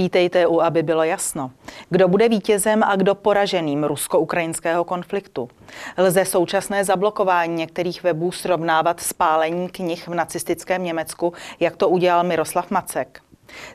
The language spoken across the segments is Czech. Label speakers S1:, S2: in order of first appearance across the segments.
S1: Vítejte u, aby bylo jasno. Kdo bude vítězem a kdo poraženým rusko-ukrajinského konfliktu? Lze současné zablokování některých webů srovnávat s pálení knih v nacistickém Německu, jak to udělal Miroslav Macek?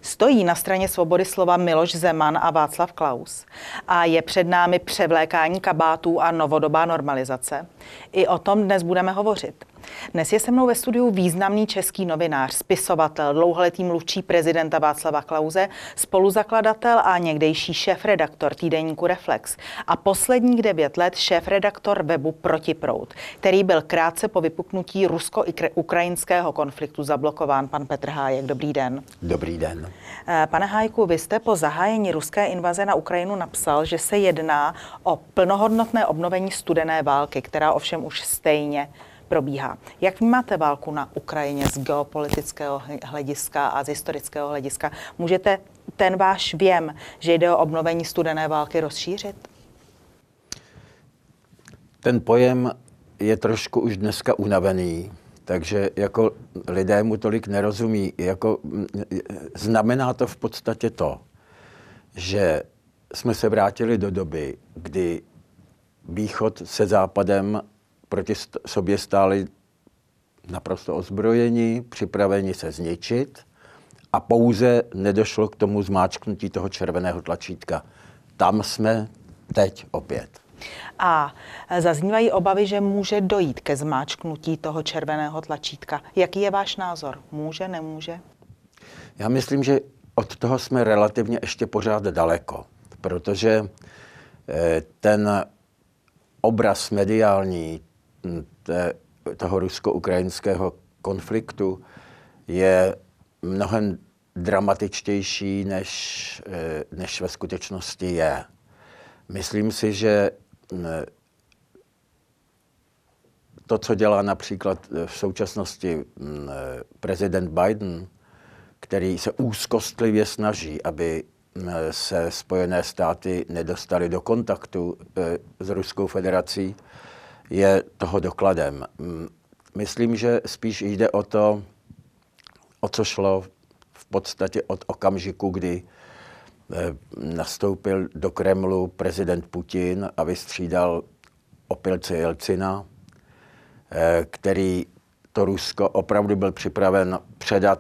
S1: Stojí na straně svobody slova Miloš Zeman a Václav Klaus. A je před námi převlékání kabátů a novodobá normalizace. I o tom dnes budeme hovořit. Dnes je se mnou ve studiu významný český novinář, spisovatel, dlouholetý mluvčí prezidenta Václava Klauze, spoluzakladatel a někdejší šéf-redaktor týdeníku Reflex a posledních devět let šéf-redaktor webu Protiprout, který byl krátce po vypuknutí rusko-ukrajinského konfliktu zablokován. Pan Petr Hájek, dobrý den.
S2: Dobrý den.
S1: Eh, pane Hájku, vy jste po zahájení ruské invaze na Ukrajinu napsal, že se jedná o plnohodnotné obnovení studené války, která ovšem už stejně probíhá. Jak vnímáte válku na Ukrajině z geopolitického hlediska a z historického hlediska? Můžete ten váš věm, že jde o obnovení studené války, rozšířit?
S2: Ten pojem je trošku už dneska unavený, takže jako lidé mu tolik nerozumí. Jako, znamená to v podstatě to, že jsme se vrátili do doby, kdy východ se západem proti sobě stáli naprosto ozbrojeni, připraveni se zničit a pouze nedošlo k tomu zmáčknutí toho červeného tlačítka. Tam jsme teď opět.
S1: A zaznívají obavy, že může dojít ke zmáčknutí toho červeného tlačítka. Jaký je váš názor? Může, nemůže?
S2: Já myslím, že od toho jsme relativně ještě pořád daleko, protože eh, ten obraz mediální té, toho rusko-ukrajinského konfliktu je mnohem dramatičtější, než, eh, než ve skutečnosti je. Myslím si, že eh, to, co dělá například v současnosti mm, eh, prezident Biden, který se úzkostlivě snaží, aby mm, se Spojené státy nedostaly do kontaktu s Ruskou federací, je toho dokladem. Myslím, že spíš jde o to, o co šlo v podstatě od okamžiku, kdy eh, nastoupil do Kremlu prezident Putin a vystřídal opilce Jelcina, eh, který to Rusko opravdu byl připraven předat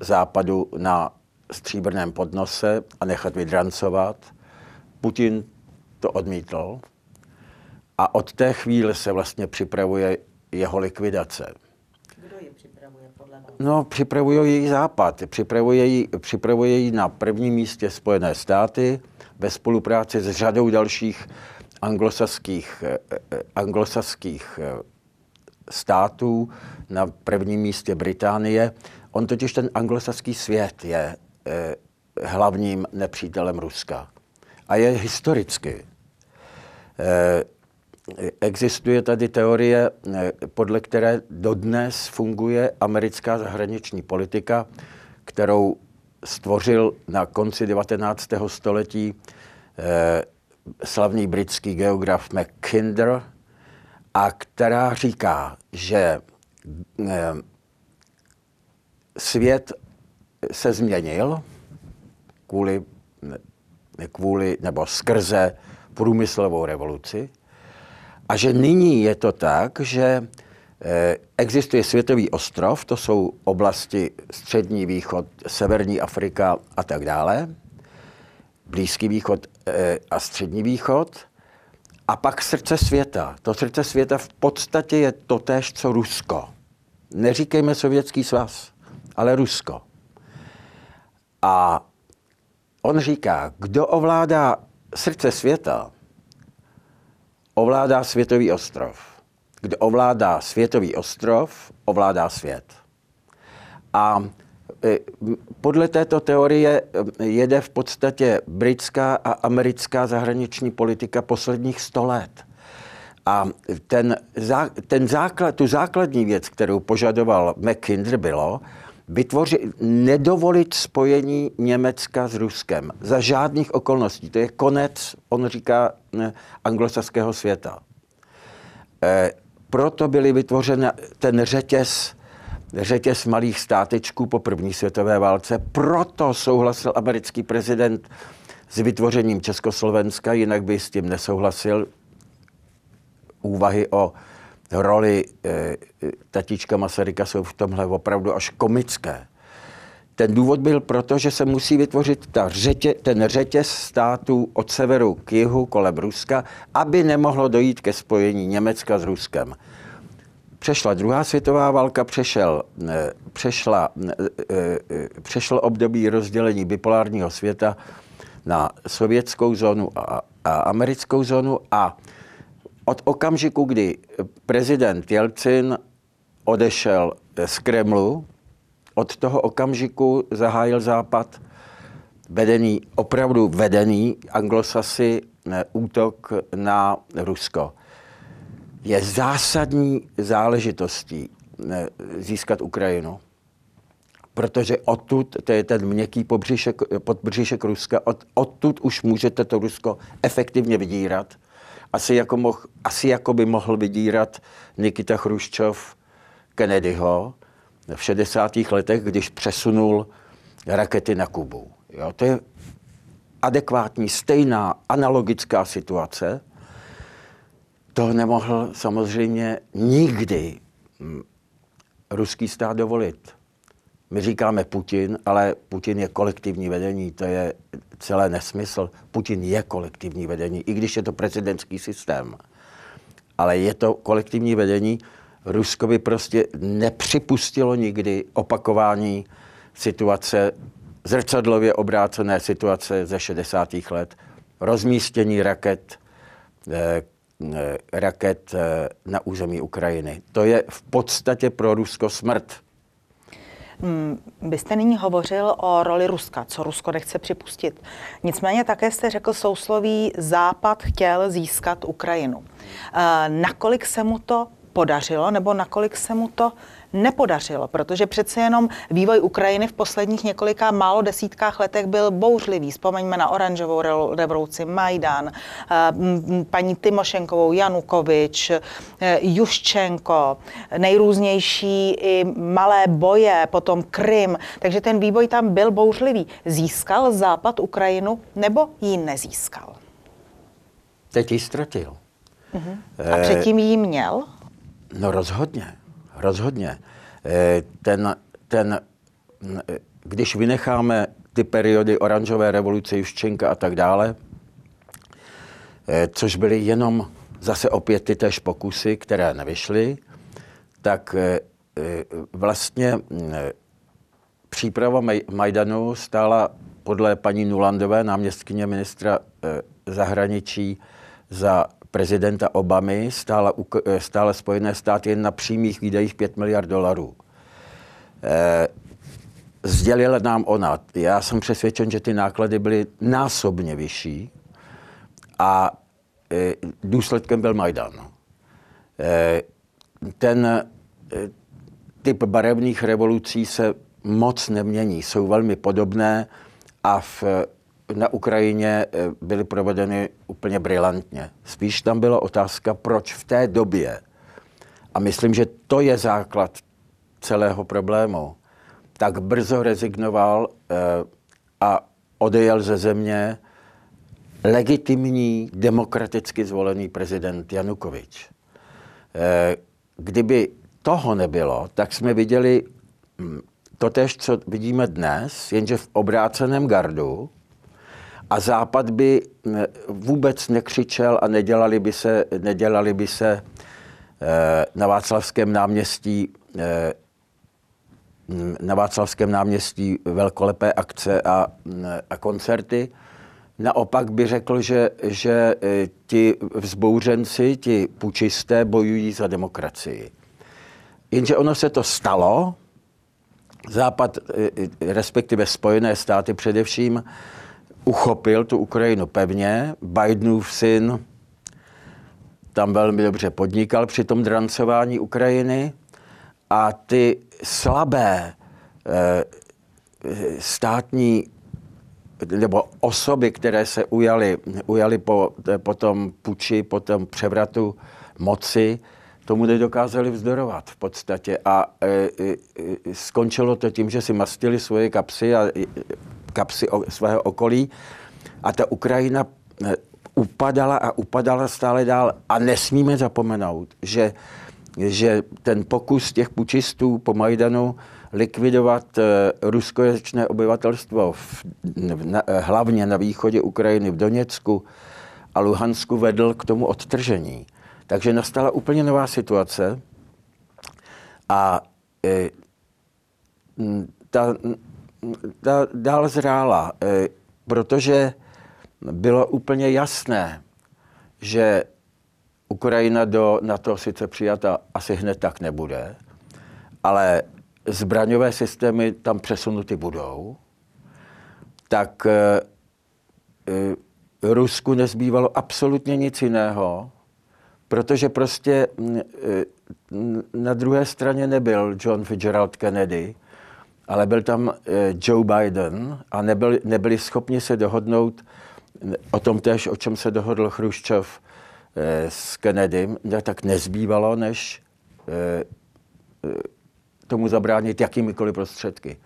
S2: západu na stříbrném podnose a nechat vydrancovat. Putin to odmítl a od té chvíle se vlastně připravuje jeho likvidace.
S1: Kdo ji připravuje podle vás?
S2: No, připravuje její západ. Připravuje ji, připravuje ji na prvním místě Spojené státy ve spolupráci s řadou dalších anglosaských, eh, eh, anglosaských eh, států, na prvním místě Británie. On totiž ten anglosaský svět je hlavním nepřítelem Ruska. A je historicky. Existuje tady teorie, eh, podle které dodnes funguje americká zahraniční politika, kterou stvořil na konci 19. století eh, slavný britský geograf McKinder a která říká, že eh, svět se změnil kvůli, kvůli nebo skrze průmyslovou revoluci, a že nyní je to tak, že eh, existuje světový ostrov, to jsou oblasti Střední východ, Severní Afrika a tak dále, Blízký východ eh, a Střední východ, a pak srdce světa. To srdce světa v podstatě je totéž, co Rusko. Neříkejme Sovětský svaz, ale Rusko. A on říká, kdo ovládá srdce světa, ovládá světový ostrov. Kdo ovládá světový ostrov, ovládá svět. A e, podle této teorie e, jede v podstatě britská a americká zahraniční politika posledních sto let. A ten, ten základ, tu základní věc, kterou požadoval McKinder, bylo, vytvořit, nedovolit spojení Německa s Ruskem. Za žádných okolností. To je konec, on říká, anglosaského světa. E, proto byly vytvořeny ten řetěz řetěz malých státečků po první světové válce. Proto souhlasil americký prezident s vytvořením Československa, jinak by s tím nesouhlasil. Úvahy o roli e, tatíčka Masaryka jsou v tomhle opravdu až komické. Ten důvod byl proto, že se musí vytvořit ta řetě, ten řetěz států od severu k jihu kolem Ruska, aby nemohlo dojít ke spojení Německa s Ruskem. Přešla druhá světová válka, přešel, přešla, přešlo období rozdělení bipolárního světa na sovětskou zónu a, a americkou zónu a od okamžiku, kdy prezident Jelcin odešel z Kremlu, od toho okamžiku zahájil Západ vedený, opravdu vedený anglosasy útok na Rusko. Je zásadní záležitostí získat Ukrajinu, protože odtud, to je ten měkký pobříšek, podbříšek Ruska, od, odtud už můžete to Rusko efektivně vydírat. Asi jako, moh, asi jako by mohl vydírat Nikita Chruščov Kennedyho, v 60. letech, když přesunul rakety na Kubu. Jo, to je adekvátní, stejná, analogická situace. To nemohl samozřejmě nikdy hm, ruský stát dovolit. My říkáme Putin, ale Putin je kolektivní vedení, to je celé nesmysl. Putin je kolektivní vedení, i když je to prezidentský systém. Ale je to kolektivní vedení, Rusko by prostě nepřipustilo nikdy opakování situace, zrcadlově obrácené situace ze 60. let, rozmístění raket, eh, eh, raket eh, na území Ukrajiny. To je v podstatě pro Rusko smrt.
S1: Hmm, byste nyní hovořil o roli Ruska, co Rusko nechce připustit. Nicméně také jste řekl sousloví Západ chtěl získat Ukrajinu. Nakolik se mu to podařilo, nebo nakolik se mu to nepodařilo, protože přece jenom vývoj Ukrajiny v posledních několika málo desítkách letech byl bouřlivý. Vzpomeňme na oranžovou revoluci, Majdan, eh, paní Timošenkovou, Janukovič, eh, Juščenko, nejrůznější i malé boje, potom Krym. Takže ten vývoj tam byl bouřlivý. Získal Západ Ukrajinu nebo ji nezískal?
S2: Teď ji ztratil.
S1: Uh-huh. A předtím ji měl?
S2: No rozhodně, rozhodně. Eh, ten, ten, eh, když vynecháme ty periody oranžové revoluce, Juščenka a tak dále, eh, což byly jenom zase opět ty tež pokusy, které nevyšly, tak vlastně příprava Majdanu stála podle paní Nulandové, náměstkyně ministra zahraničí, za prezidenta Obamy stále, stále Spojené státy jen na přímých výdajích 5 miliard dolarů. E, sdělila nám ona. Já jsem přesvědčen, že ty náklady byly násobně vyšší a e, důsledkem byl Majdan. Ten typ barevných revolucí se moc nemění, jsou velmi podobné a v na Ukrajině eh, byly provedeny úplně brilantně. Spíš tam byla otázka, proč v té době, a myslím, že to je základ celého problému, tak brzo rezignoval eh, a odejel ze země legitimní, demokraticky zvolený prezident Janukovič. Eh, kdyby toho nebylo, tak jsme viděli hm, to tež, co vidíme dnes, jenže v obráceném gardu, a Západ by vůbec nekřičel a nedělali by se, nedělali by se eh, na Václavském náměstí eh, na Václavském náměstí velkolepé akce a, a koncerty. Naopak by řekl, že, že eh, ti vzbouřenci, ti pučisté bojují za demokracii. Jenže ono se to stalo, Západ, respektive Spojené státy především, uchopil tu Ukrajinu pevně. Bidenův syn tam velmi dobře podnikal při tom drancování Ukrajiny a ty slabé eh, státní nebo osoby, které se ujaly, ujaly po, po tom puči, po tom převratu moci, tomu nedokázali vzdorovat v podstatě. A e, e, skončilo to tím, že si mastili svoje kapsy a kapsy o, svého okolí a ta Ukrajina e, upadala a upadala stále dál. A nesmíme zapomenout, že, že ten pokus těch pučistů po Majdanu likvidovat e, ruskojazyčné obyvatelstvo v, na, hlavně na východě Ukrajiny, v Doněcku a Luhansku vedl k tomu odtržení. Takže nastala úplně nová situace a e, ta dál zrála, e, protože bylo úplně jasné, že Ukrajina do NATO sice přijata asi hned tak nebude, ale zbraňové systémy tam přesunuty budou, tak e, Rusku nezbývalo absolutně nic jiného, protože prostě e, na druhé straně nebyl John Fitzgerald Kennedy, ale byl tam e, Joe Biden a nebyli, nebyli schopni se dohodnout o tom tež, o čem se dohodl Chruščov e, s Kennedym, tak nezbývalo, než tomu zabránit jakýmikoliv prostředky.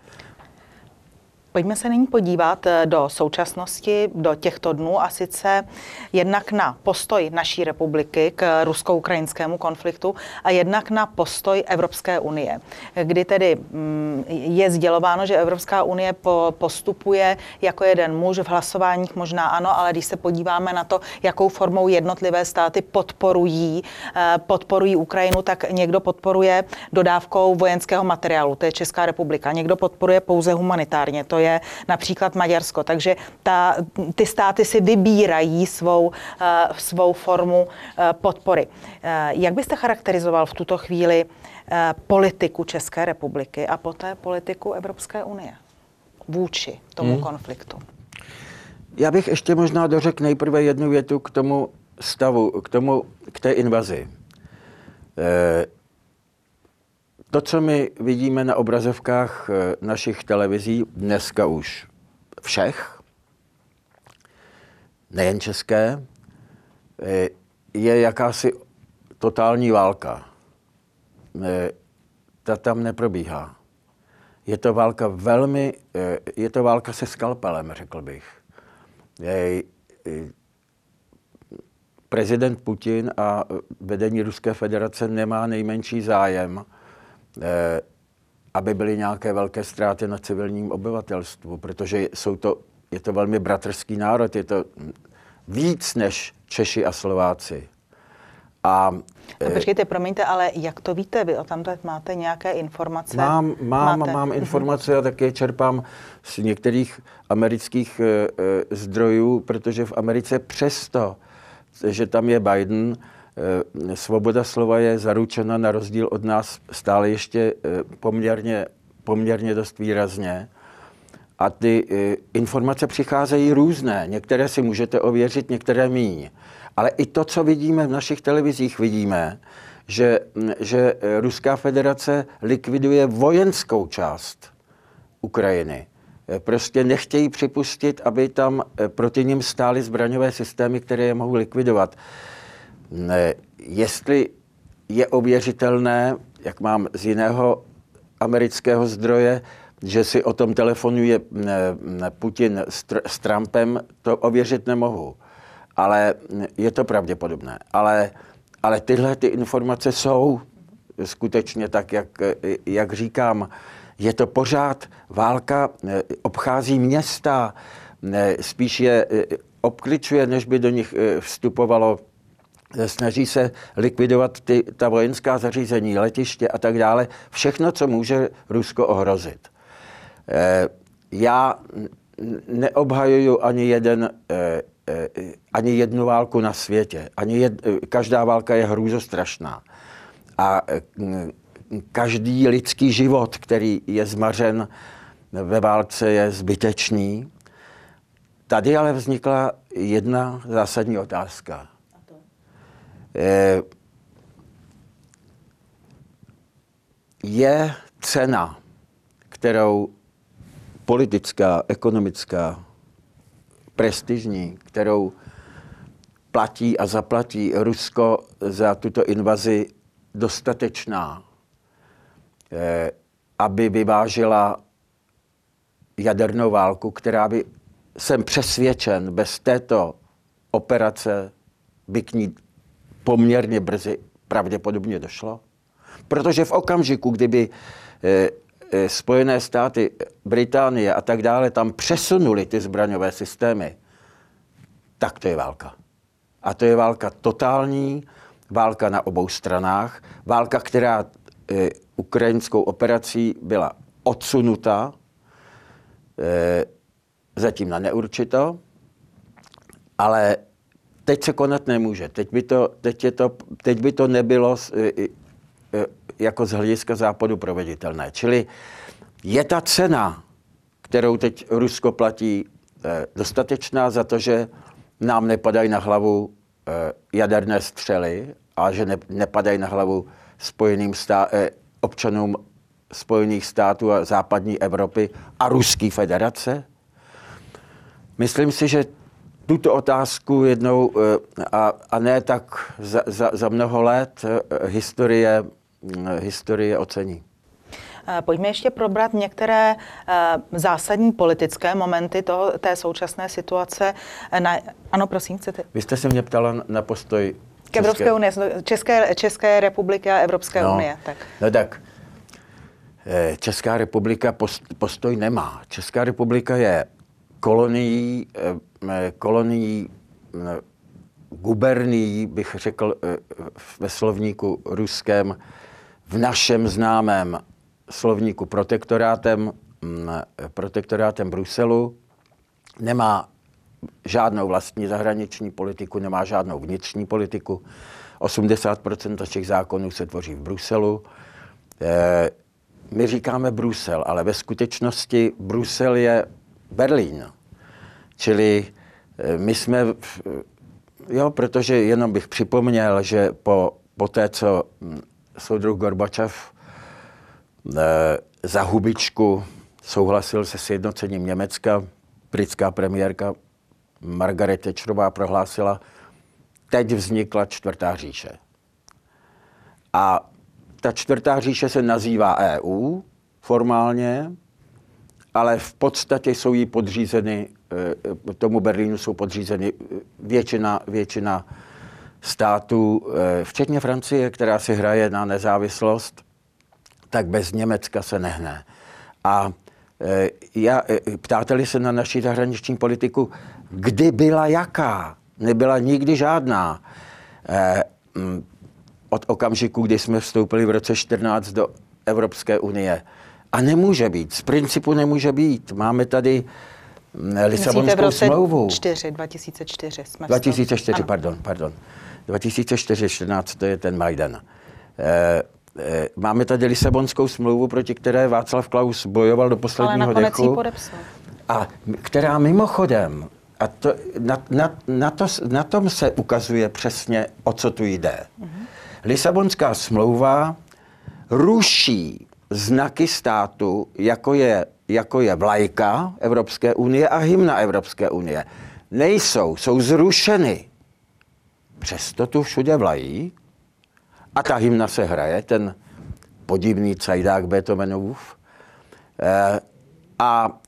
S1: Pojďme se nyní podívat eh, do současnosti, do těchto dnů a sice jednak na postoj naší republiky k rusko-ukrajinskému konfliktu a jednak na postoj Evropské unie, kdy tedy mm, je sdělováno, že Evropská unie postupuje jako jeden muž v hlasováních, možná ano, ale když se podíváme na to, jakou formou jednotlivé státy podporují, eh, podporují Ukrajinu, tak někdo podporuje dodávkou vojenského materiálu, to je Česká republika, někdo podporuje pouze humanitárně, to je například Maďarsko. Takže ta, ty státy si vybírají svou, uh, svou formu uh, podpory. Uh, jak byste charakterizoval v tuto chvíli politiku České republiky a poté politiku Evropské unie vůči tomu hmm. konfliktu?
S2: Já bych ještě možná dořekl nejprve jednu větu k tomu stavu, k, tomu, k té invazi. To, co my vidíme na obrazovkách eh, našich televizí, dneska už všech, nejen české, eh, je jakási totální válka. Eh, ta tam neprobíhá. Je to válka velmi, je to válka se skalpelem, řekl bych. Prezident Putin a vedení Ruské federace nemá nejmenší zájem aby byly nějaké velké ztráty na civilním obyvatelstvu, protože jsou to, je to velmi bratrský národ, je to víc než Češi a Slováci.
S1: A, a eh, počkejte, promiňte, ale jak to víte? Vy o tam máte nějaké informace?
S2: Mám, mám, máte? mám mhm. informace a také čerpám z některých amerických e, zdrojů, protože v Americe přesto, že tam je Biden, Eh, svoboda slova je zaručena na rozdíl od nás stále ještě eh, poměrně, poměrně dost výrazně. A ty eh, informace přicházejí různé. Některé si můžete ověřit, některé míň. Ale i to, co vidíme v našich televizích, vidíme, že, hm, že Ruská federace likviduje vojenskou část Ukrajiny. Prostě nechtějí připustit, aby tam proti ním stály zbraňové systémy, které je mohou likvidovat jestli je ověřitelné, jak mám z jiného amerického zdroje, že si o tom telefonuje Putin s Trumpem, to ověřit nemohu. Ale je to pravděpodobné. Ale, ale tyhle ty informace jsou skutečně tak, jak, jak říkám. Je to pořád válka, obchází města, spíš je obkličuje, než by do nich vstupovalo snaží se likvidovat ty, ta vojenská zařízení, letiště a tak dále. Všechno, co může Rusko ohrozit. Eh, já neobhajuju ani jeden eh, eh, ani jednu válku na světě. Ani jed, každá válka je hrůzostrašná. A každý lidský život, který je zmařen ve válce, je zbytečný. Tady ale vznikla jedna zásadní otázka. Eh, je cena, kterou politická, ekonomická, prestižní, kterou platí a zaplatí Rusko za tuto invazi dostatečná, eh, aby vyvážila jadernou válku, která by, jsem přesvědčen, bez této operace by k ní poměrně brzy pravděpodobně došlo. Protože v okamžiku, kdyby eh, eh, Spojené státy, Británie a tak dále tam přesunuli ty zbraňové systémy, tak to je válka. A to je válka totální, válka na obou stranách, válka, která e, ukrajinskou operací byla odsunuta zatím na neurčito, ale teď se konat nemůže. Teď by to, teď je to, teď by to nebylo e, e, jako z hlediska západu proveditelné. Čili je ta cena, kterou teď Rusko platí, e, dostatečná za to, že nám nepadají na hlavu Eh, jaderné střely a že ne, nepadají na hlavu spojeným stá, občanům Spojených států a západní Evropy a Ruské federace? Myslím si, že tuto otázku jednou eh, a, a ne tak za, za, za mnoho let historie, historie ocení.
S1: Pojďme ještě probrat některé zásadní politické momenty toho, té současné situace. Na, ano, prosím, chcete?
S2: Vy jste se mě ptala na postoj
S1: k Evropské unie, České, České republiky a Evropské
S2: no,
S1: unie. Tak.
S2: No tak, eh, Česká republika postoj nemá. Česká republika je kolonií, eh, kolonií eh, gubernií, bych řekl ve slovníku ruském, v našem známém slovníku protektorátem, mm, protektorátem Bruselu. Nemá žádnou vlastní zahraniční politiku, nemá žádnou vnitřní politiku. 80% našich zákonů se tvoří v Bruselu. Eh, my říkáme Brusel, ale ve skutečnosti Brusel je Berlín. Čili eh, my jsme, jo, protože jenom bych připomněl, že po, po té, co hm, soudruh Gorbačov eh, za hubičku souhlasil se sjednocením Německa, britská premiérka Margaret Thatcherová prohlásila, teď vznikla čtvrtá říše. A ta čtvrtá říše se nazývá EU formálně, ale v podstatě jsou jí podřízeny, eh, tomu Berlínu jsou podřízeny většina, většina států, eh, včetně Francie, která si hraje na nezávislost, tak bez Německa se nehne. A eh, já, ptáte-li se na naši zahraniční politiku, kdy byla jaká. Nebyla nikdy žádná. Eh, mm, od okamžiku, kdy jsme vstoupili v roce 14 do Evropské unie. A nemůže být, z principu nemůže být. Máme tady Lisabonskou v roce smlouvu.
S1: 4, 2004 jsme
S2: 2004, pardon, pardon. 2004, 14, to je ten Majdan. Eh, eh, máme tady Lisabonskou smlouvu, proti které Václav Klaus bojoval do posledního
S1: Ale
S2: dechu.
S1: Ji podepsal.
S2: A která mimochodem a to, na, na, na, to, na tom se ukazuje přesně, o co tu jde. Mm-hmm. Lisabonská smlouva ruší znaky státu, jako je, jako je vlajka Evropské unie a hymna Evropské unie. Nejsou, jsou zrušeny. Přesto tu všude vlají a ta hymna se hraje, ten podivný cajdák Beethovenův. E, a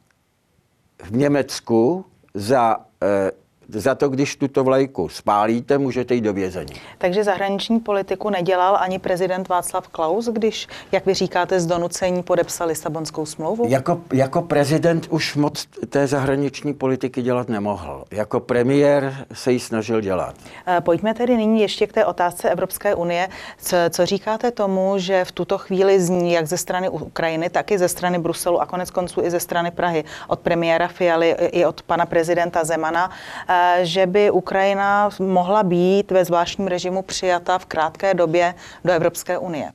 S2: v Německu za, eh, za to, když tuto vlajku spálíte, můžete jít do vězení.
S1: Takže zahraniční politiku nedělal ani prezident Václav Klaus, když, jak vy říkáte, z donucení podepsal Lisabonskou smlouvu?
S2: Jako, jako prezident už moc té zahraniční politiky dělat nemohl. Jako premiér se ji snažil dělat.
S1: Eh, pojďme tedy nyní ještě k té otázce Evropské unie. Co, co říkáte tomu, že v tuto chvíli zní jak ze strany Ukrajiny, tak i ze strany Bruselu a konec konců i ze strany Prahy, od premiéra Fialy i od pana prezidenta Zemana, eh, že by Ukrajina mohla být ve zvláštním režimu přijata v krátké době do Evropské unie?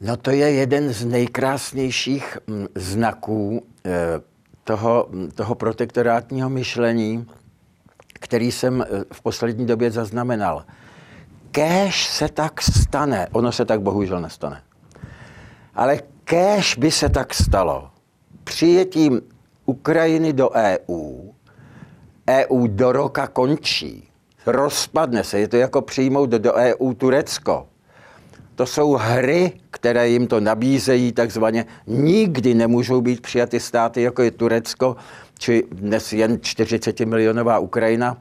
S2: No to je jeden z nejkrásnějších mm, znaků eh, toho, toho protektorátního myšlení, který jsem eh, v poslední době zaznamenal. Kéž se tak stane, ono se tak bohužel nestane, ale kéž by se tak stalo přijetím Ukrajiny do EU, EU do roka končí, rozpadne se, je to jako přijmout do EU Turecko. to jsou hry, které jim to nabízejí, takzvaně nikdy nemůžou být přijaty státy, jako je Turecko, či dnes jen 40 milionová Ukrajina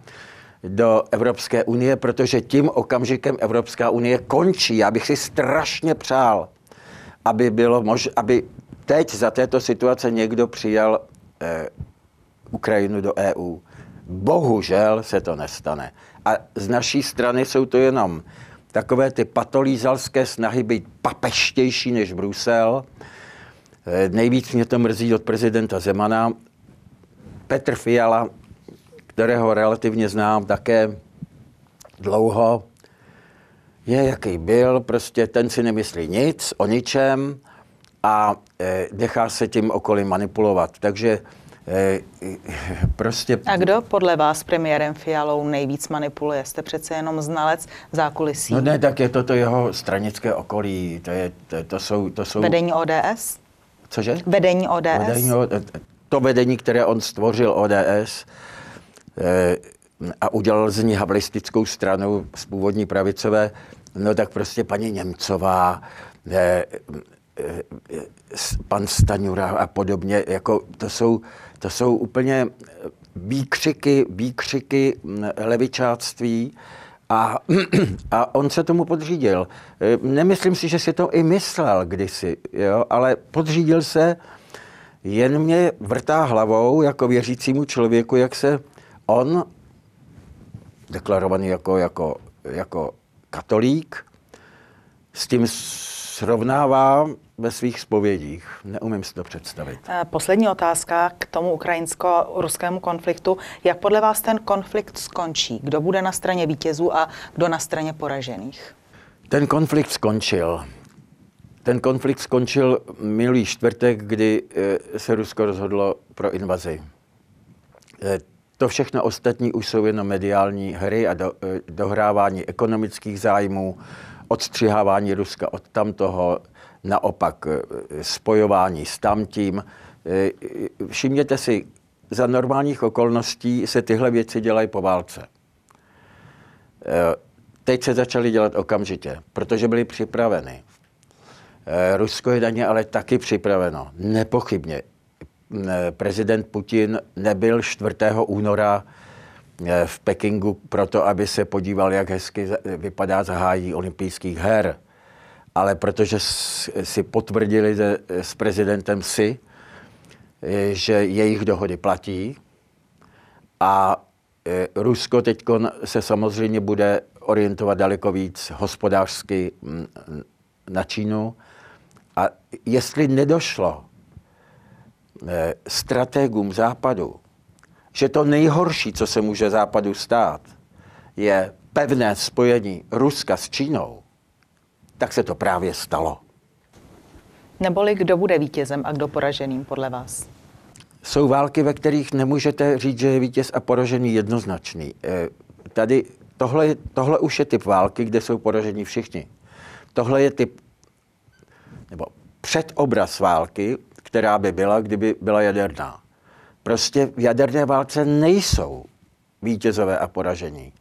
S2: do Evropské unie, protože tím okamžikem Evropská unie končí. Já bych si strašně přál, aby bylo mož, aby teď za této situace někdo přijal eh, Ukrajinu do EU. Bohužel se to nestane. A z naší strany jsou to jenom takové ty patolízalské snahy být papeštější než Brusel. Eh, nejvíc mě to mrzí od prezidenta Zemana. Petr Fiala, kterého relativně znám také dlouho, je jaký byl, prostě ten si nemyslí nic o ničem a e, nechá se tím okolí manipulovat. Takže prostě...
S1: A kdo podle vás premiérem Fialou nejvíc manipuluje? Jste přece jenom znalec zákulisí.
S2: No ne, tak je to to jeho stranické okolí. To, je, to, to, jsou, to jsou...
S1: Vedení ODS?
S2: Cože?
S1: Vedení ODS?
S2: Vedení, to vedení, které on stvořil ODS, e, a udělal z ní havlistickou stranu z původní pravicové, no tak prostě paní Němcová, eh, eh, pan Staňura a podobně, jako to jsou, to jsou úplně výkřiky, výkřiky hm, levičáctví a, a on se tomu podřídil. Eh, nemyslím si, že si to i myslel kdysi, jo, ale podřídil se, jen mě vrtá hlavou jako věřícímu člověku, jak se on, deklarovaný jako, jako, jako katolík, s tím srovnává ve svých spovědích. Neumím si to představit.
S1: Eh, poslední otázka k tomu ukrajinsko-ruskému konfliktu. Jak podle vás ten konflikt skončí? Kdo bude na straně vítězů a kdo na straně poražených?
S2: Ten konflikt skončil. Ten konflikt skončil minulý čtvrtek, kdy eh, se Rusko rozhodlo pro invazi. Eh, to všechno ostatní už jsou jenom mediální hry a do, dohrávání ekonomických zájmů, odstřihávání Ruska od tamtoho, naopak eh, spojování s tamtím. Eh, všimněte si, za normálních okolností se tyhle věci dělají po válce. Eh, teď se začaly dělat okamžitě, protože byly připraveny. Rusko je na ně ale taky připraveno, nepochybně. Prezident Putin nebyl 4. února Eh, v Pekingu proto, aby se podíval, jak hezky vypadá zahájí olympijských her. Ale protože si potvrdili s prezidentem si, eh, že jejich dohody platí a eh, Rusko teď se samozřejmě bude orientovat daleko víc hospodářsky mm, na Čínu. A jestli nedošlo strategům západu že to nejhorší, co se může Západu stát, je pevné spojení Ruska s Čínou, tak se to právě stalo.
S1: Neboli kdo bude vítězem a kdo poraženým podle vás?
S2: Jsou války, ve kterých nemůžete říct, že je vítěz a poražený jednoznačný. Eh, tady tohle, tohle už je typ války, kde jsou poražení všichni. Tohle je typ, nebo předobraz války, která by byla, kdyby byla jaderná. Prostě v jaderné válce nejsou vítězové a poražení.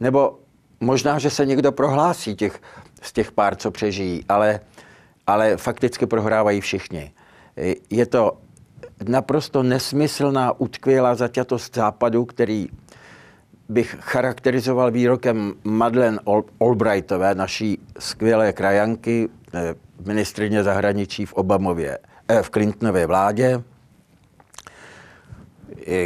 S2: Nebo možná, že se někdo prohlásí těch, z těch pár, co přežijí, ale, ale fakticky prohrávají všichni. Je to naprosto nesmyslná, utkvělá zaťatost západu, který bych charakterizoval výrokem Madeleine Albrightové, naší skvělé krajanky, eh, ministrině zahraničí v Obamově, eh, v Clintonově vládě,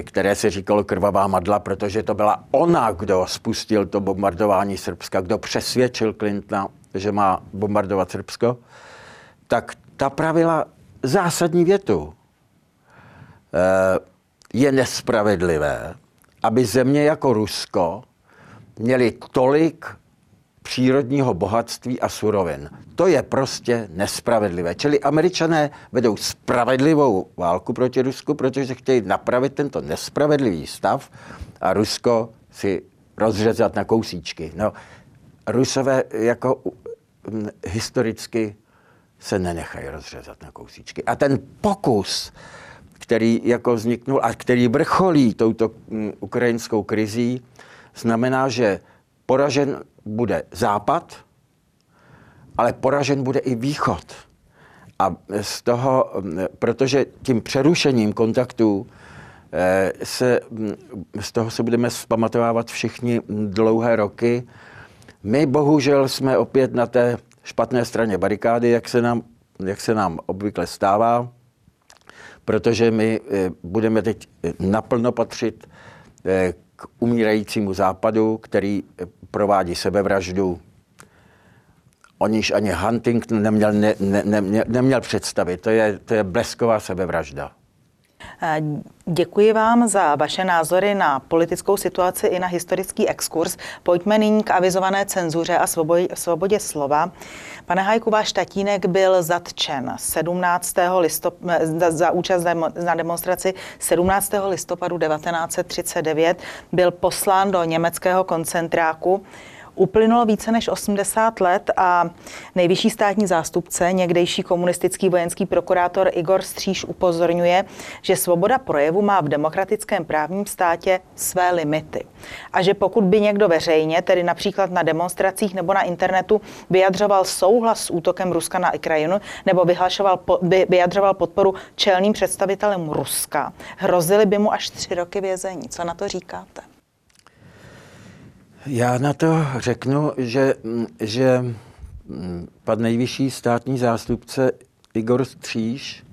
S2: které se říkalo krvavá madla, protože to byla ona, kdo spustil to bombardování Srbska, kdo přesvědčil Clintona, že má bombardovat Srbsko, tak ta pravila zásadní větu. Eh, je nespravedlivé, aby země jako Rusko měly tolik přírodního bohatství a surovin. To je prostě nespravedlivé. Čili američané vedou spravedlivou válku proti Rusku, protože chtějí napravit tento nespravedlivý stav a Rusko si rozřezat na kousíčky. No, Rusové jako historicky se nenechají rozřezat na kousíčky. A ten pokus, který jako vzniknul a který vrcholí touto ukrajinskou krizí, znamená, že poražen bude Západ ale poražen bude i východ. A z toho, protože tím přerušením kontaktů eh, se, z toho se budeme zpamatovávat všichni dlouhé roky. My bohužel jsme opět na té špatné straně barikády, jak se nám, jak se nám obvykle stává, protože my eh, budeme teď naplno patřit eh, k umírajícímu západu, který provádí sebevraždu o níž ani Huntington neměl, ne, ne, ne, neměl představit. To je, to je blesková sebevražda.
S1: Děkuji vám za vaše názory na politickou situaci i na historický exkurs. Pojďme nyní k avizované cenzuře a svobodě, slova. Pane Hajku, váš tatínek byl zatčen 17. Listop, za, za účast na demonstraci 17. listopadu 1939. Byl poslán do německého koncentráku. Uplynulo více než 80 let a nejvyšší státní zástupce, někdejší komunistický vojenský prokurátor Igor Stříž upozorňuje, že svoboda projevu má v demokratickém právním státě své limity. A že pokud by někdo veřejně, tedy například na demonstracích nebo na internetu, vyjadřoval souhlas s útokem Ruska na Ukrajinu nebo vyhlašoval, vyjadřoval podporu čelným představitelům Ruska, hrozily by mu až tři roky vězení. Co na to říkáte?
S2: Já na to řeknu, že, že pan nejvyšší státní zástupce Igor Stříž,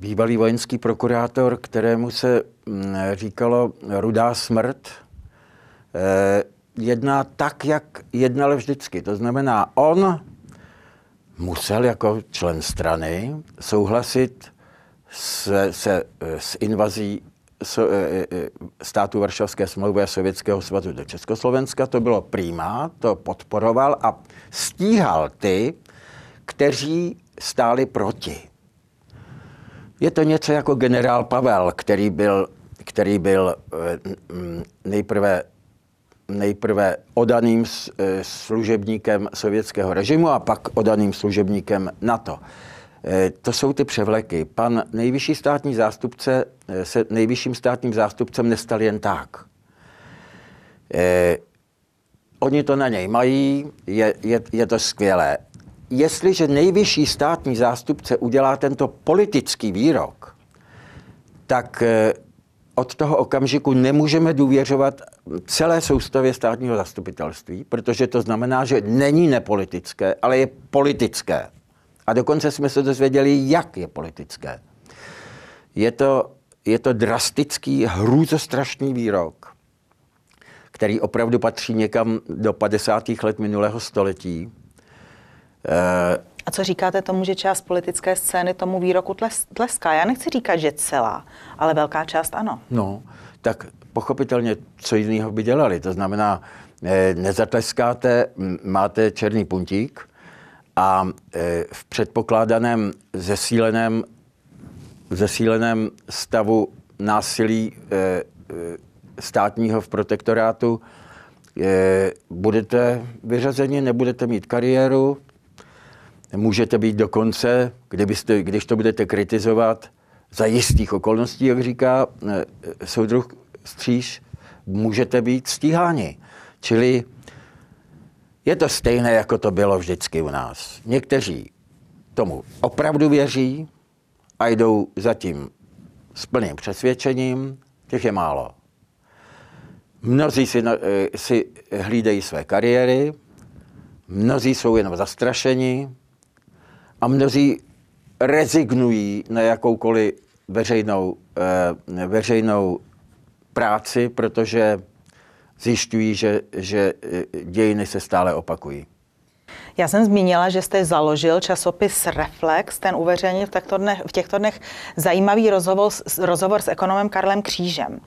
S2: bývalý vojenský prokurátor, kterému se mm, říkalo rudá smrt, eh, jedná tak, jak jednal vždycky. To znamená, on musel jako člen strany souhlasit se, se, s invazí státu Varšavské smlouvy a Sovětského svazu do Československa. To bylo přímá, to podporoval a stíhal ty, kteří stáli proti. Je to něco jako generál Pavel, který byl, který byl nejprve, nejprve odaným služebníkem sovětského režimu a pak odaným služebníkem NATO. Eh, to jsou ty převleky. Pan nejvyšší státní zástupce eh, se nejvyšším státním zástupcem nestal jen tak. Eh, oni to na něj mají, je, je, je to skvělé. Jestliže nejvyšší státní zástupce udělá tento politický výrok, tak od toho okamžiku nemůžeme důvěřovat celé soustavě státního zastupitelství, protože to znamená, že není nepolitické, ale je politické. A dokonce jsme se dozvěděli, jak je politické. Je to, je to drastický, hrůzostrašný výrok, který opravdu patří někam do 50. let minulého století.
S1: A co říkáte tomu, že část politické scény tomu výroku tleská? Já nechci říkat, že celá, ale velká část ano.
S2: No, tak pochopitelně, co jiného by dělali. To znamená, eh, nezatleskáte, máte černý puntík, a e, v předpokládaném zesíleném, zesíleném stavu násilí e, e, státního v protektorátu budete vyřazeni, nebudete mít kariéru, můžete být dokonce, kdybyste, když to budete kritizovat, za jistých okolností, jak říká soudruh Stříž, můžete být stíháni. Čili je to stejné, jako to bylo vždycky u nás. Někteří tomu opravdu věří a jdou zatím s plným přesvědčením, těch je málo. Mnozí si, eh, si hlídají své kariéry, mnozí jsou jenom zastrašeni a mnozí rezignují na jakoukoliv veřejnou, eh, veřejnou práci, protože zjišťují, že, že e, dějiny se stále opakují.
S1: Já jsem zmínila, že jste založil časopis Reflex, ten uveřejnil v těchto v těchto dnech zajímavý rozhovor, rozhovor s ekonomem Karlem Křížem.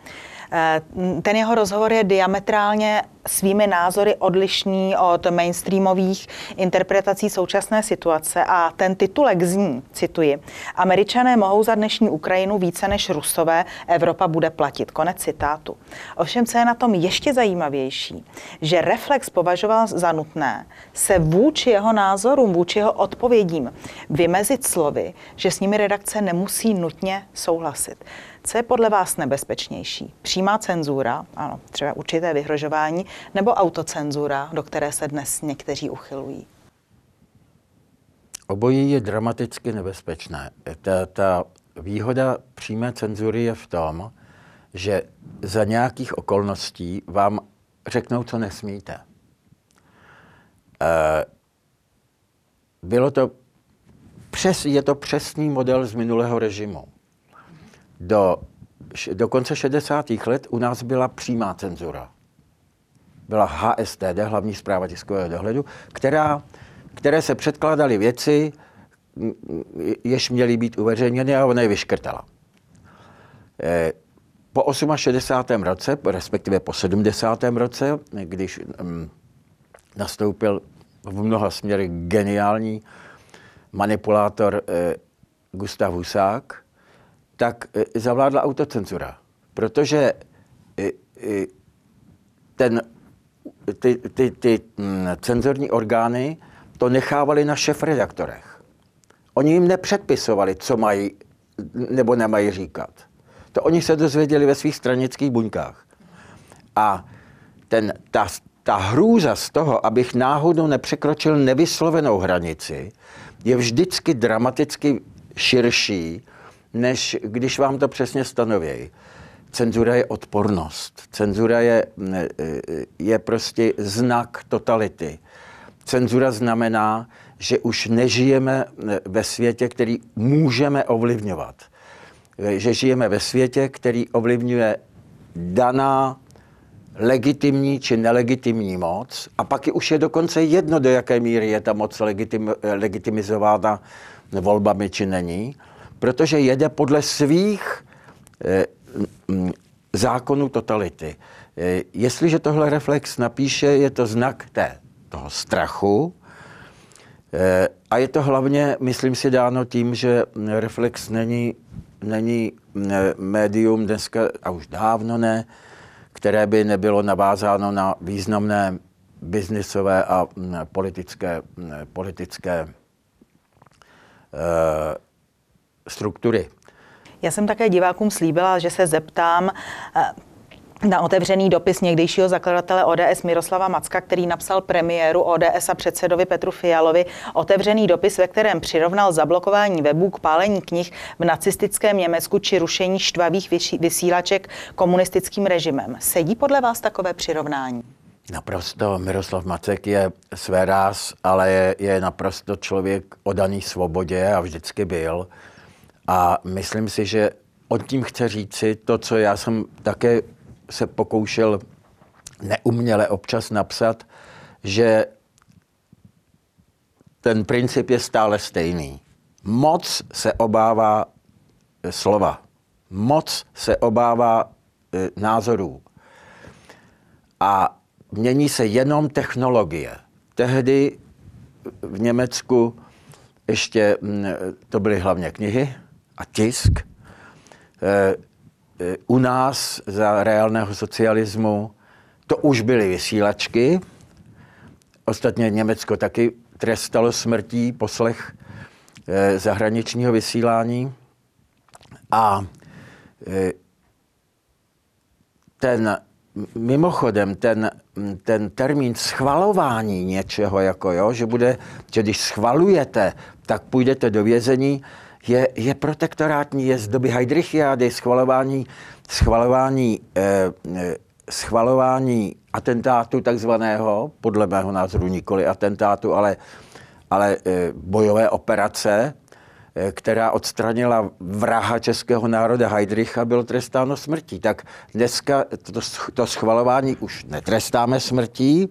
S1: Eh, ten jeho rozhovor je diametrálně svými názory odlišný od mainstreamových interpretací současné situace a ten titulek zní, cituji, Američané mohou za dnešní Ukrajinu více než Rusové, Evropa bude platit. Konec citátu. Ovšem, co je na tom ještě zajímavější, že Reflex považoval za nutné se vůči jeho názorům, vůči jeho odpovědím vymezit slovy, že s nimi redakce nemusí nutně souhlasit. Co je podle vás nebezpečnější? Přímá cenzura, ano, třeba určité vyhrožování, nebo autocenzura, do které se dnes někteří uchylují?
S2: Obojí je dramaticky nebezpečné. Ta, ta výhoda přímé cenzury je v tom, že za nějakých okolností vám řeknou, co nesmíte. E, bylo to přes, je to přesný model z minulého režimu. Do, do konce 60. let u nás byla přímá cenzura. Byla HSTD, hlavní zpráva tiskového dohledu, která, které se předkládaly věci, jež měly být uveřejněny a ona je vyškrtala. E, po 68. roce, respektive po 70. roce, když um, nastoupil v mnoha směrech geniální manipulátor eh, Gustav Husák, tak eh, zavládla autocenzura. Protože eh, eh, ten, ty, ty, ty hm, cenzorní orgány to nechávali na šefredaktorech. Oni jim nepředpisovali, co mají nebo nemají říkat. To oni se dozvěděli ve svých stranických buňkách. A ten, ta, ta hrůza z toho, abych náhodou nepřekročil nevyslovenou hranici, je vždycky dramaticky širší, než když vám to přesně stanovějí. Cenzura je odpornost. Cenzura je, je prostě znak totality. Cenzura znamená, že už nežijeme ve světě, který můžeme ovlivňovat. Že žijeme ve světě, který ovlivňuje daná legitimní či nelegitimní moc a pak je už je dokonce jedno, do jaké míry je ta moc legitim, legitimizována volbami či není, protože jede podle svých zákonů totality. Eh, jestliže tohle reflex napíše, je to znak té, toho strachu eh, a je to hlavně, myslím si, dáno tím, že reflex není, není eh, médium dneska, a už dávno ne, které by nebylo navázáno na významné biznisové a mm, politické, mm, politické struktury.
S1: Já jsem také divákům slíbila, že se zeptám, eh, na otevřený dopis někdejšího zakladatele ODS Miroslava Macka, který napsal premiéru ODS a předsedovi Petru Fialovi otevřený dopis, ve kterém přirovnal zablokování webů k pálení knih v nacistickém Německu či rušení štvavých vysílaček komunistickým režimem. Sedí podle vás takové přirovnání?
S2: Naprosto. Miroslav Macek je své ráz, ale je, je naprosto člověk odaný svobodě a vždycky byl. A myslím si, že on tím chce říci to, co já jsem také se pokoušel neuměle občas napsat, že ten princip je stále stejný. Moc se obává e, slova. Moc se obává e, názorů. A mění se jenom technologie. Tehdy v Německu ještě to byly hlavně knihy a tisk. E, u nás za reálného socialismu to už byly vysílačky. Ostatně Německo taky trestalo smrtí poslech eh, zahraničního vysílání. A eh, ten, mimochodem, ten, ten termín schvalování něčeho, jako jo, že bude, že když schvalujete, tak půjdete do vězení, je, je protektorátní, je z doby Heidrichiády, schvalování, schvalování, eh, eh, schvalování atentátu takzvaného, podle mého názoru nikoli atentátu, ale, ale eh, bojové operace, eh, která odstranila vraha českého národa Heidricha, bylo trestáno smrtí. Tak dneska to, to schvalování už netrestáme smrtí,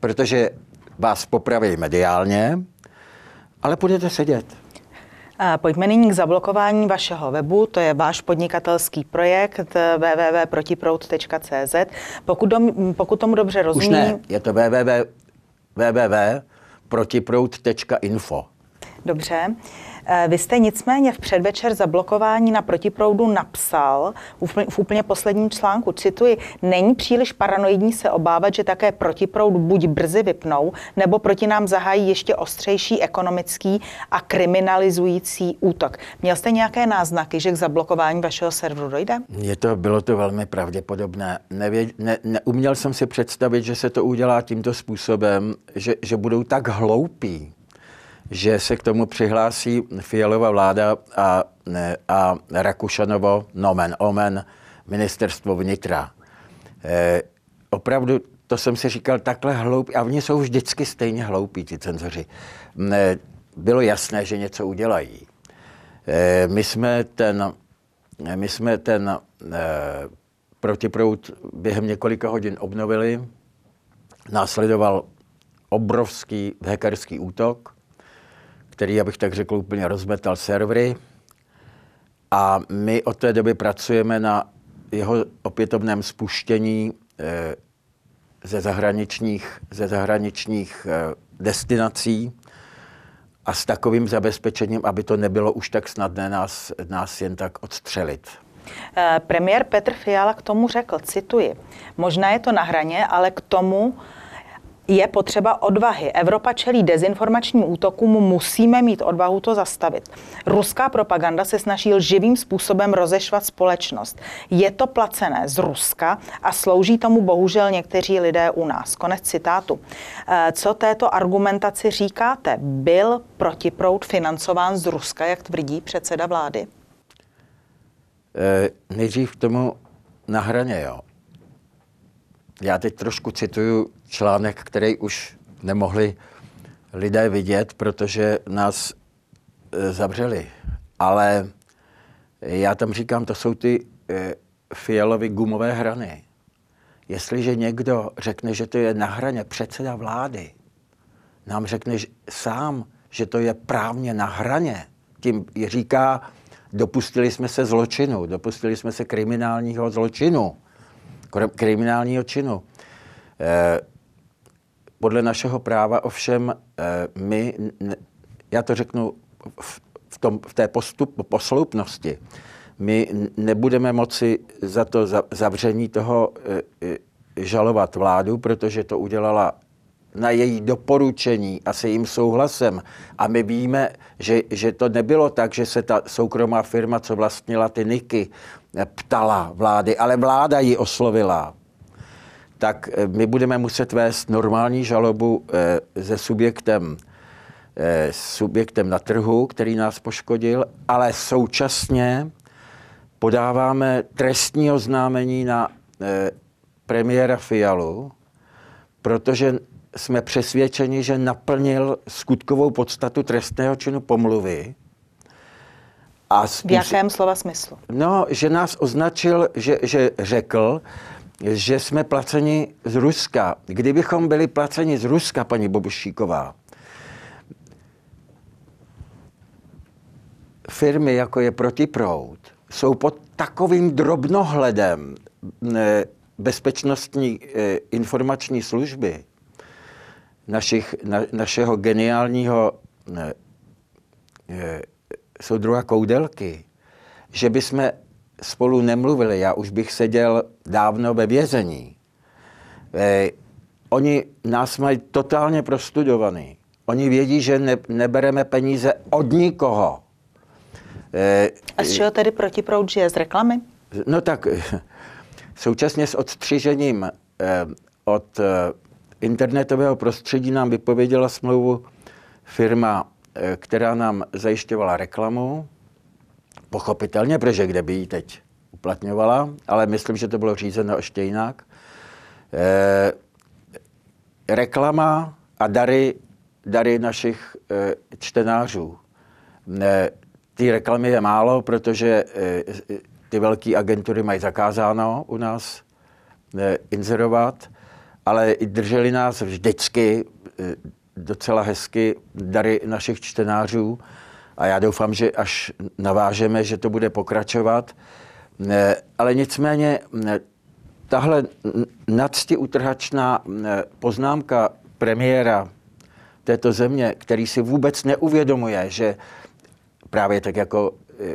S2: protože vás popraví mediálně, ale budete sedět.
S1: Pojďme nyní k zablokování vašeho webu, to je váš podnikatelský projekt www.protiprout.cz. Pokud, pokud tomu dobře rozumím...
S2: Už ne, je to www.protiprout.info.
S1: Dobře. Eh, vy jste nicméně v předvečer zablokování na protiproudu napsal v úplně posledním článku, cituji, není příliš paranoidní se obávat, že také protiproud buď brzy vypnou, nebo proti nám zahájí ještě ostřejší ekonomický a kriminalizující útok. Měl jste nějaké náznaky, že k zablokování vašeho serveru dojde?
S2: Je to, bylo to velmi pravděpodobné. Nevě, ne, neuměl jsem si představit, že se to udělá tímto způsobem, že, že budou tak hloupí, že se k tomu přihlásí Fialová vláda a, a Rakušanovo, nomen omen, ministerstvo vnitra. E, opravdu, to jsem si říkal, takhle hloupí, a oni jsou vždycky stejně hloupí, ty cenzoři. E, bylo jasné, že něco udělají. E, my jsme ten, my jsme ten e, protiproud během několika hodin obnovili. Následoval obrovský hackerský útok, který, abych tak řekl, úplně rozmetal servery. A my od té doby pracujeme na jeho opětovném spuštění eh, ze zahraničních, ze zahraničních eh, destinací a s takovým zabezpečením, aby to nebylo už tak snadné nás, nás jen tak odstřelit.
S1: Eh, premiér Petr Fiala k tomu řekl, cituji, možná je to na hraně, ale k tomu je potřeba odvahy. Evropa čelí dezinformačním útokům, musíme mít odvahu to zastavit. Ruská propaganda se snaží živým způsobem rozešvat společnost. Je to placené z Ruska a slouží tomu bohužel někteří lidé u nás. Konec citátu. Eh, co této argumentaci říkáte? Byl protiproud financován z Ruska, jak tvrdí předseda vlády?
S2: E, nejdřív k tomu na hraně, jo. Já teď trošku cituju článek, který už nemohli lidé vidět, protože nás e, zavřeli. Ale já tam říkám, to jsou ty e, fialové gumové hrany. Jestliže někdo řekne, že to je na hraně předseda vlády, nám řekne že sám, že to je právně na hraně, tím říká, dopustili jsme se zločinu, dopustili jsme se kriminálního zločinu, kriminálního činu. Eh, podle našeho práva ovšem eh, my, já to řeknu v, tom, v té postup, posloupnosti, my nebudeme moci za to zavření toho eh, žalovat vládu, protože to udělala na její doporučení a se jím souhlasem. A my víme, že, že to nebylo tak, že se ta soukromá firma, co vlastnila ty niky, ptala vlády, ale vláda ji oslovila. Tak eh, my budeme muset vést normální žalobu eh, se subjektem, eh, subjektem na trhu, který nás poškodil, ale současně podáváme trestní oznámení na premiéra Fialu, protože jsme přesvědčeni, že naplnil skutkovou podstatu trestného činu pomluvy.
S1: A způsob... V jakém slova smyslu?
S2: No, že nás označil, že, že řekl, že jsme placeni z Ruska. Kdybychom byli placeni z Ruska, paní Bobušíková, firmy, jako je Protiproud, jsou pod takovým drobnohledem bezpečnostní eh, informační služby, našich, na, našeho geniálního je, soudruha Koudelky, že bychom spolu nemluvili, já už bych seděl dávno ve vězení. E, oni nás mají totálně prostudovaný. Oni vědí, že ne, nebereme peníze od nikoho.
S1: E, A z čeho tedy protiproud žije? Z reklamy?
S2: No tak současně s odstřižením e, od internetového prostředí nám vypověděla smlouvu firma, eh, která nám zajišťovala reklamu, pochopitelně, protože kde by ji teď uplatňovala, ale myslím, že to bylo řízeno ještě jinak. E, reklama a dary, dary našich e, čtenářů. E, ty reklamy je málo, protože e, ty velké agentury mají zakázáno u nás e, inzerovat ale drželi nás vždycky eh, docela hezky dary našich čtenářů a já doufám, že až navážeme, že to bude pokračovat. Ale nicméně tahle nadsti utrhačná poznámka premiéra této země, který si vůbec neuvědomuje, že právě tak jako eh,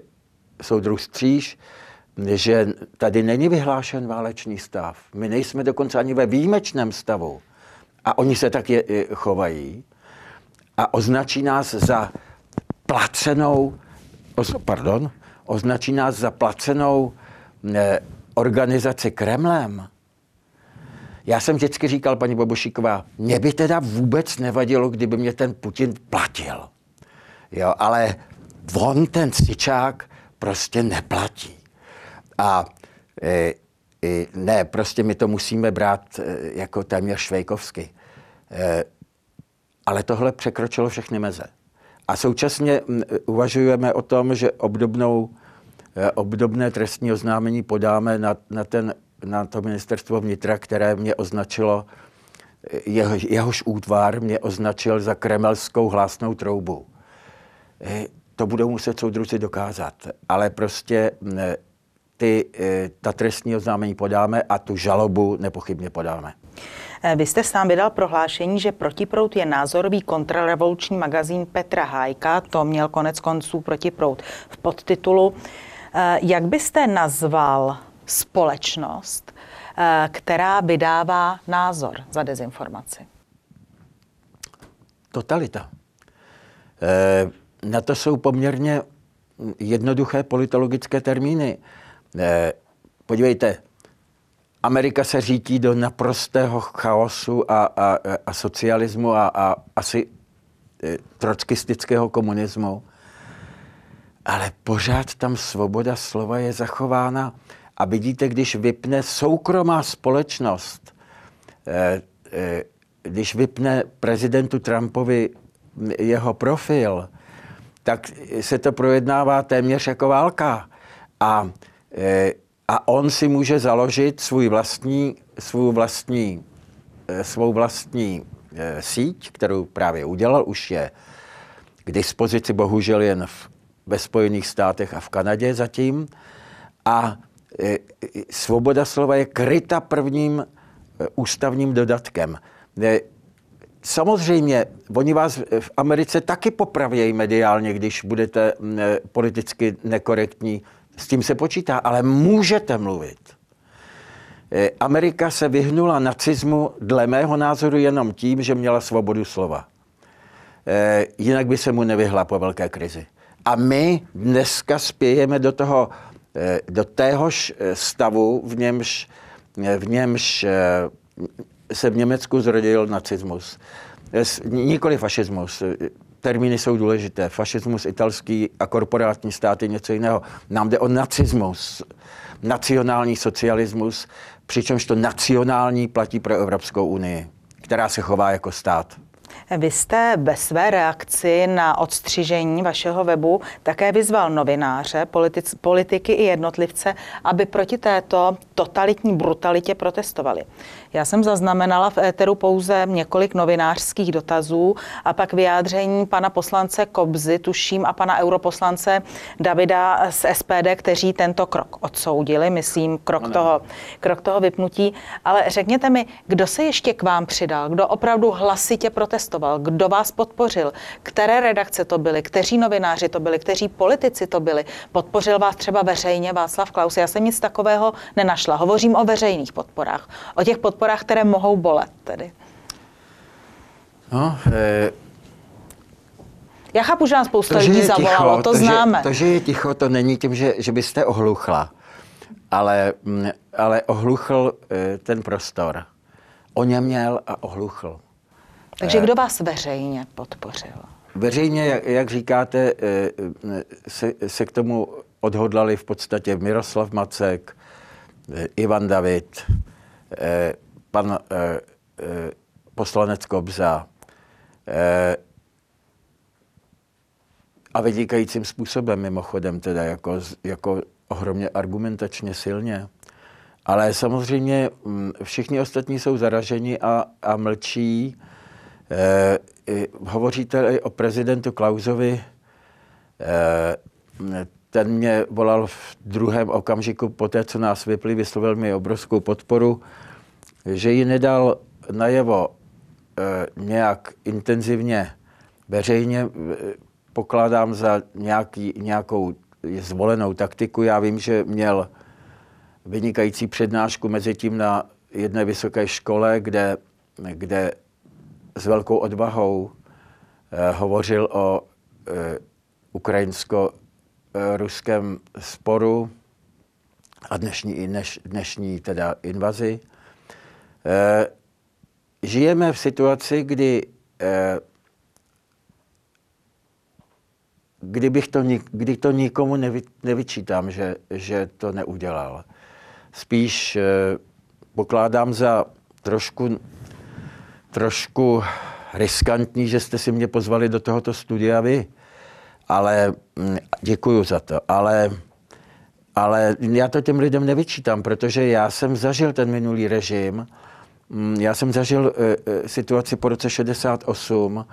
S2: soudruh Stříž, že tady není vyhlášen válečný stav. My nejsme dokonce ani ve výjimečném stavu. A oni se tak je, chovají a označí nás za placenou, pardon, označí nás za placenou organizaci Kremlem. Já jsem vždycky říkal, paní Bobošíková, mě by teda vůbec nevadilo, kdyby mě ten Putin platil. Jo, ale on ten cvičák prostě neplatí. A e, e, ne, prostě my to musíme brát e, jako téměř švejkovsky. E, ale tohle překročilo všechny meze. A současně uvažujeme o tom, že obdobnou, e, obdobné trestní oznámení podáme na, na, ten, na to ministerstvo vnitra, které mě označilo, e, jeho, jehož útvar mě označil za kremelskou hlásnou troubu. E, to budou muset soudruzi dokázat, ale prostě ty, ta trestní oznámení podáme a tu žalobu nepochybně podáme.
S1: Eh, vy jste sám vydal prohlášení, že Protiprout je názorový kontrarevoluční magazín Petra Hájka, to měl konec konců Protiprout v podtitulu. Eh, jak byste nazval společnost, eh, která vydává názor za dezinformaci?
S2: Totalita. Na to jsou poměrně jednoduché politologické termíny. Podívejte, Amerika se řítí do naprostého chaosu a, a, a socialismu a, a asi e, trockistického komunismu. Ale pořád tam svoboda slova je zachována. A vidíte, když vypne soukromá společnost, e, e, když vypne prezidentu Trumpovi jeho profil, tak se to projednává téměř jako válka. A a on si může založit svůj vlastní, svou vlastní, eh, svou vlastní eh, síť, kterou právě udělal, už je k dispozici bohužel jen v, ve Spojených státech a v Kanadě zatím. A e, svoboda slova je kryta prvním ústavním dodatkem. Samozřejmě, oni vás v Americe taky popravějí mediálně, když budete e, politicky nekorektní s tím se počítá, ale můžete mluvit. E, Amerika se vyhnula nacismu dle mého názoru jenom tím, že měla svobodu slova. E, jinak by se mu nevyhla po velké krizi. A my dneska spějeme do toho, e, do téhož stavu, v němž, v němž se v Německu zrodil nacismus. Nikoli fašismus termíny jsou důležité. Fašismus italský a korporátní stát je něco jiného. Nám jde o nacismus, nacionální socialismus, přičemž to nacionální platí pro Evropskou unii, která se chová jako stát.
S1: Vy jste ve své reakci na odstřižení vašeho webu také vyzval novináře, politic, politiky i jednotlivce, aby proti této totalitní brutalitě protestovali. Já jsem zaznamenala v éteru pouze několik novinářských dotazů a pak vyjádření pana poslance Kobzy, tuším, a pana europoslance Davida z SPD, kteří tento krok odsoudili, myslím, krok, toho, krok toho vypnutí. Ale řekněte mi, kdo se ještě k vám přidal, kdo opravdu hlasitě protestoval, kdo vás podpořil, které redakce to byly, kteří novináři to byli, kteří politici to byli. Podpořil vás třeba veřejně Václav Klaus. Já jsem nic takového nenašla. Hovořím o veřejných podporách, o těch podporách podporách, které mohou bolet tedy?
S2: No, e...
S1: Já chápu, že nám spousta lidí zavolalo, to, to známe.
S2: Že, to, že je ticho, to není tím, že, že byste ohluchla, ale, mm, ale ohluchl e, ten prostor. O něm měl a ohluchl.
S1: Takže e... kdo vás veřejně podpořil?
S2: Veřejně, jak, jak říkáte, se, se k tomu odhodlali v podstatě Miroslav Macek, Ivan David, pan eh, eh, poslanec Kobza eh, a vydíkajícím způsobem mimochodem, teda jako, jako ohromně argumentačně silně. Ale samozřejmě hm, všichni ostatní jsou zaraženi a, a mlčí. Eh, hovoříte o prezidentu Klausovi, eh, ten mě volal v druhém okamžiku, po té, co nás vypli, vyslovil mi obrovskou podporu že ji nedal najevo e, nějak intenzivně veřejně, e, pokládám za nějaký, nějakou zvolenou taktiku. Já vím, že měl vynikající přednášku mezi tím na jedné vysoké škole, kde, kde s velkou odvahou e, hovořil o e, ukrajinsko-ruském sporu a dnešní, dneš, dnešní teda invazi. Eh, žijeme v situaci, kdy eh, kdybych to, kdy to nikomu nevy, nevyčítám, že, že to neudělal. Spíš eh, pokládám za trošku, trošku riskantní, že jste si mě pozvali do tohoto studia vy. Ale hm, děkuju za to. Ale, ale já to těm lidem nevyčítám, protože já jsem zažil ten minulý režim. Hm, já jsem zažil e, e, situaci po roce 68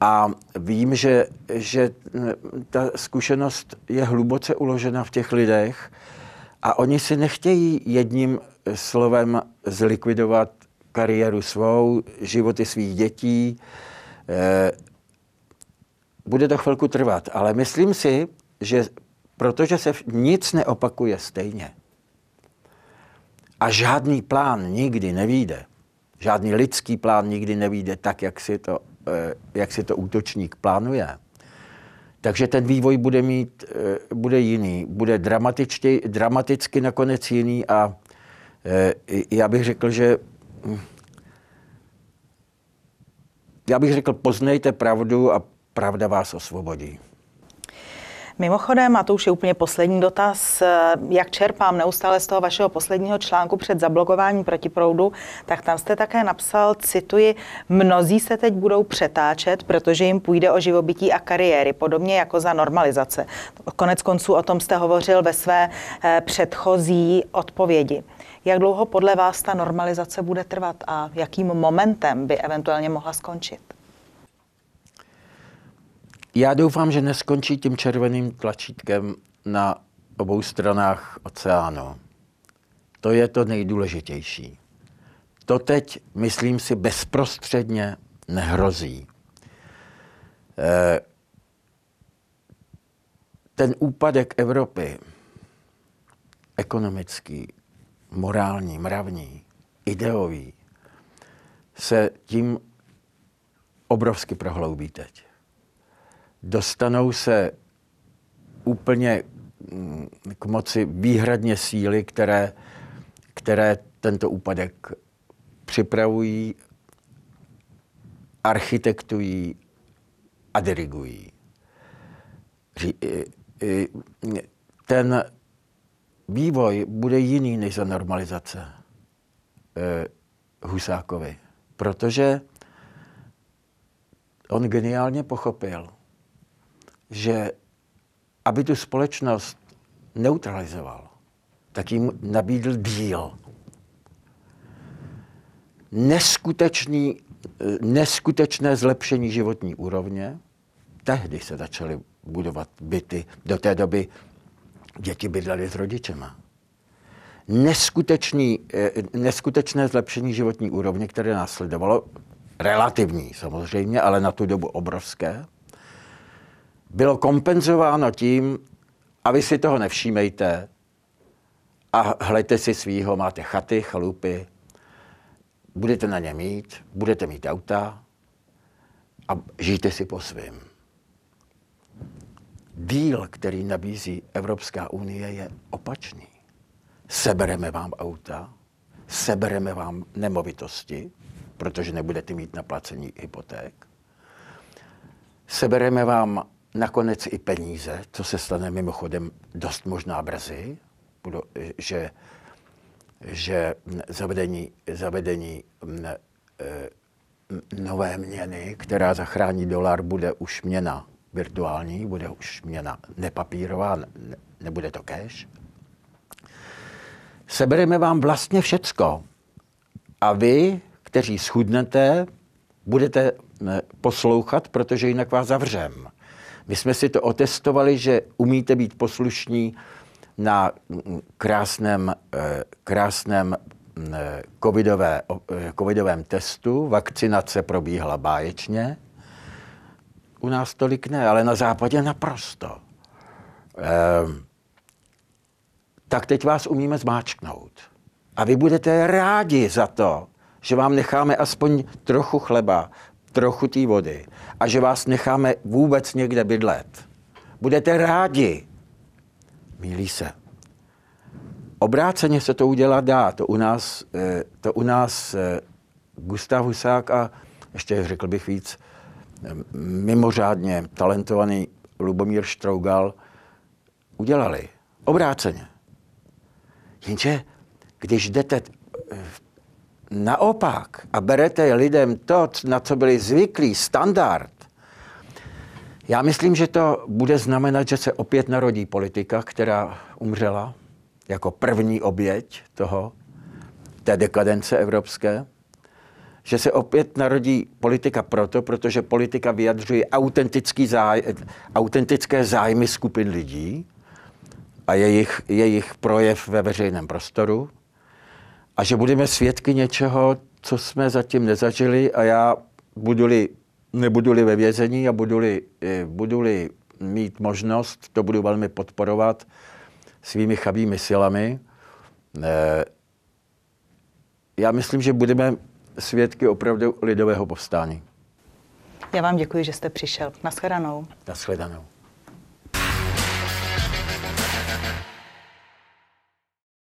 S2: a vím, že, že hm, ta zkušenost je hluboce uložena v těch lidech a oni si nechtějí jedním slovem zlikvidovat kariéru svou, životy svých dětí. Eh, bude to chvilku trvat, ale myslím si, že protože se nic neopakuje stejně a žádný plán nikdy nevíde, žádný lidský plán nikdy nevíde tak, jak si to, eh, jak si to útočník plánuje, takže ten vývoj bude mít, eh, bude jiný, bude dramaticky nakonec jiný a já bych řekl, že já bych řekl, poznejte pravdu a pravda vás osvobodí.
S1: Mimochodem, a to už je úplně poslední dotaz, jak čerpám neustále z toho vašeho posledního článku před zablokováním protiproudu, tak tam jste také napsal, cituji, mnozí se teď budou přetáčet, protože jim půjde o živobytí a kariéry, podobně jako za normalizace. Konec konců o tom jste hovořil ve své eh, předchozí odpovědi. Jak dlouho podle vás ta normalizace bude trvat a jakým momentem by eventuálně mohla skončit?
S2: Já doufám, že neskončí tím červeným tlačítkem na obou stranách oceánu. To je to nejdůležitější. To teď, myslím si, bezprostředně nehrozí. Eh, ten úpadek Evropy, ekonomický, morální, mravní, ideový, se tím obrovsky prohloubí teď. Dostanou se úplně mm, k moci výhradně síly, které, které tento úpadek připravují, architektují a dirigují. Ten vývoj bude jiný než za normalizace eh, Husákovi, protože on geniálně pochopil, že aby tu společnost neutralizoval, tak jim nabídl díl. Neskutečný, eh, neskutečné zlepšení životní úrovně. Tehdy se začaly budovat byty. Do té doby děti bydlely s rodičema. Neskutečný, eh, neskutečné zlepšení životní úrovně, které následovalo, relativní samozřejmě, ale na tu dobu obrovské, bylo kompenzováno tím, a vy si toho nevšímejte a hledajte si svýho, máte chaty, chalupy, budete na ně mít, budete mít auta a žijte si po svém díl, který nabízí Evropská unie, je opačný. Sebereme vám auta, sebereme vám nemovitosti, protože nebudete mít na placení hypoték. Sebereme vám nakonec i peníze, co se stane mimochodem dost možná brzy, že, že zavedení, zavedení e, nové měny, která zachrání dolar, bude už měna virtuální, bude už měna nepapírová, ne, nebude to cash. Sebereme vám vlastně všecko. A vy, kteří schudnete, budete poslouchat, protože jinak vás zavřem. My jsme si to otestovali, že umíte být poslušní na krásném, eh, krásném covidové, eh, covidovém testu. Vakcinace probíhala báječně. U nás tolik ne, ale na západě naprosto. Ehm, tak teď vás umíme zmáčknout. A vy budete rádi za to, že vám necháme aspoň trochu chleba, trochu té vody a že vás necháme vůbec někde bydlet. Budete rádi. Mílí se. Obráceně se to udělat dá. To u nás, eh, to u nás eh, Gustav Husák a ještě řekl bych víc, mimořádně talentovaný Lubomír Štrougal udělali. Obráceně. Jenže když jdete eh, naopak a berete lidem to, na co byli zvyklí, standard, já myslím, že to bude znamenat, že se opět narodí politika, která umřela jako první oběť toho, té dekadence evropské, že se opět narodí politika proto, protože politika vyjadřuje autentický záj, autentické zájmy skupin lidí a jejich, jejich projev ve veřejném prostoru a že budeme svědky něčeho, co jsme zatím nezažili a já budu-li, nebudu-li ve vězení a budu-li, eh, budu-li mít možnost, to budu velmi podporovat svými chabými silami. Eh, já myslím, že budeme svědky opravdu lidového povstání.
S1: Já vám děkuji, že jste přišel. Naschledanou.
S2: Naschledanou.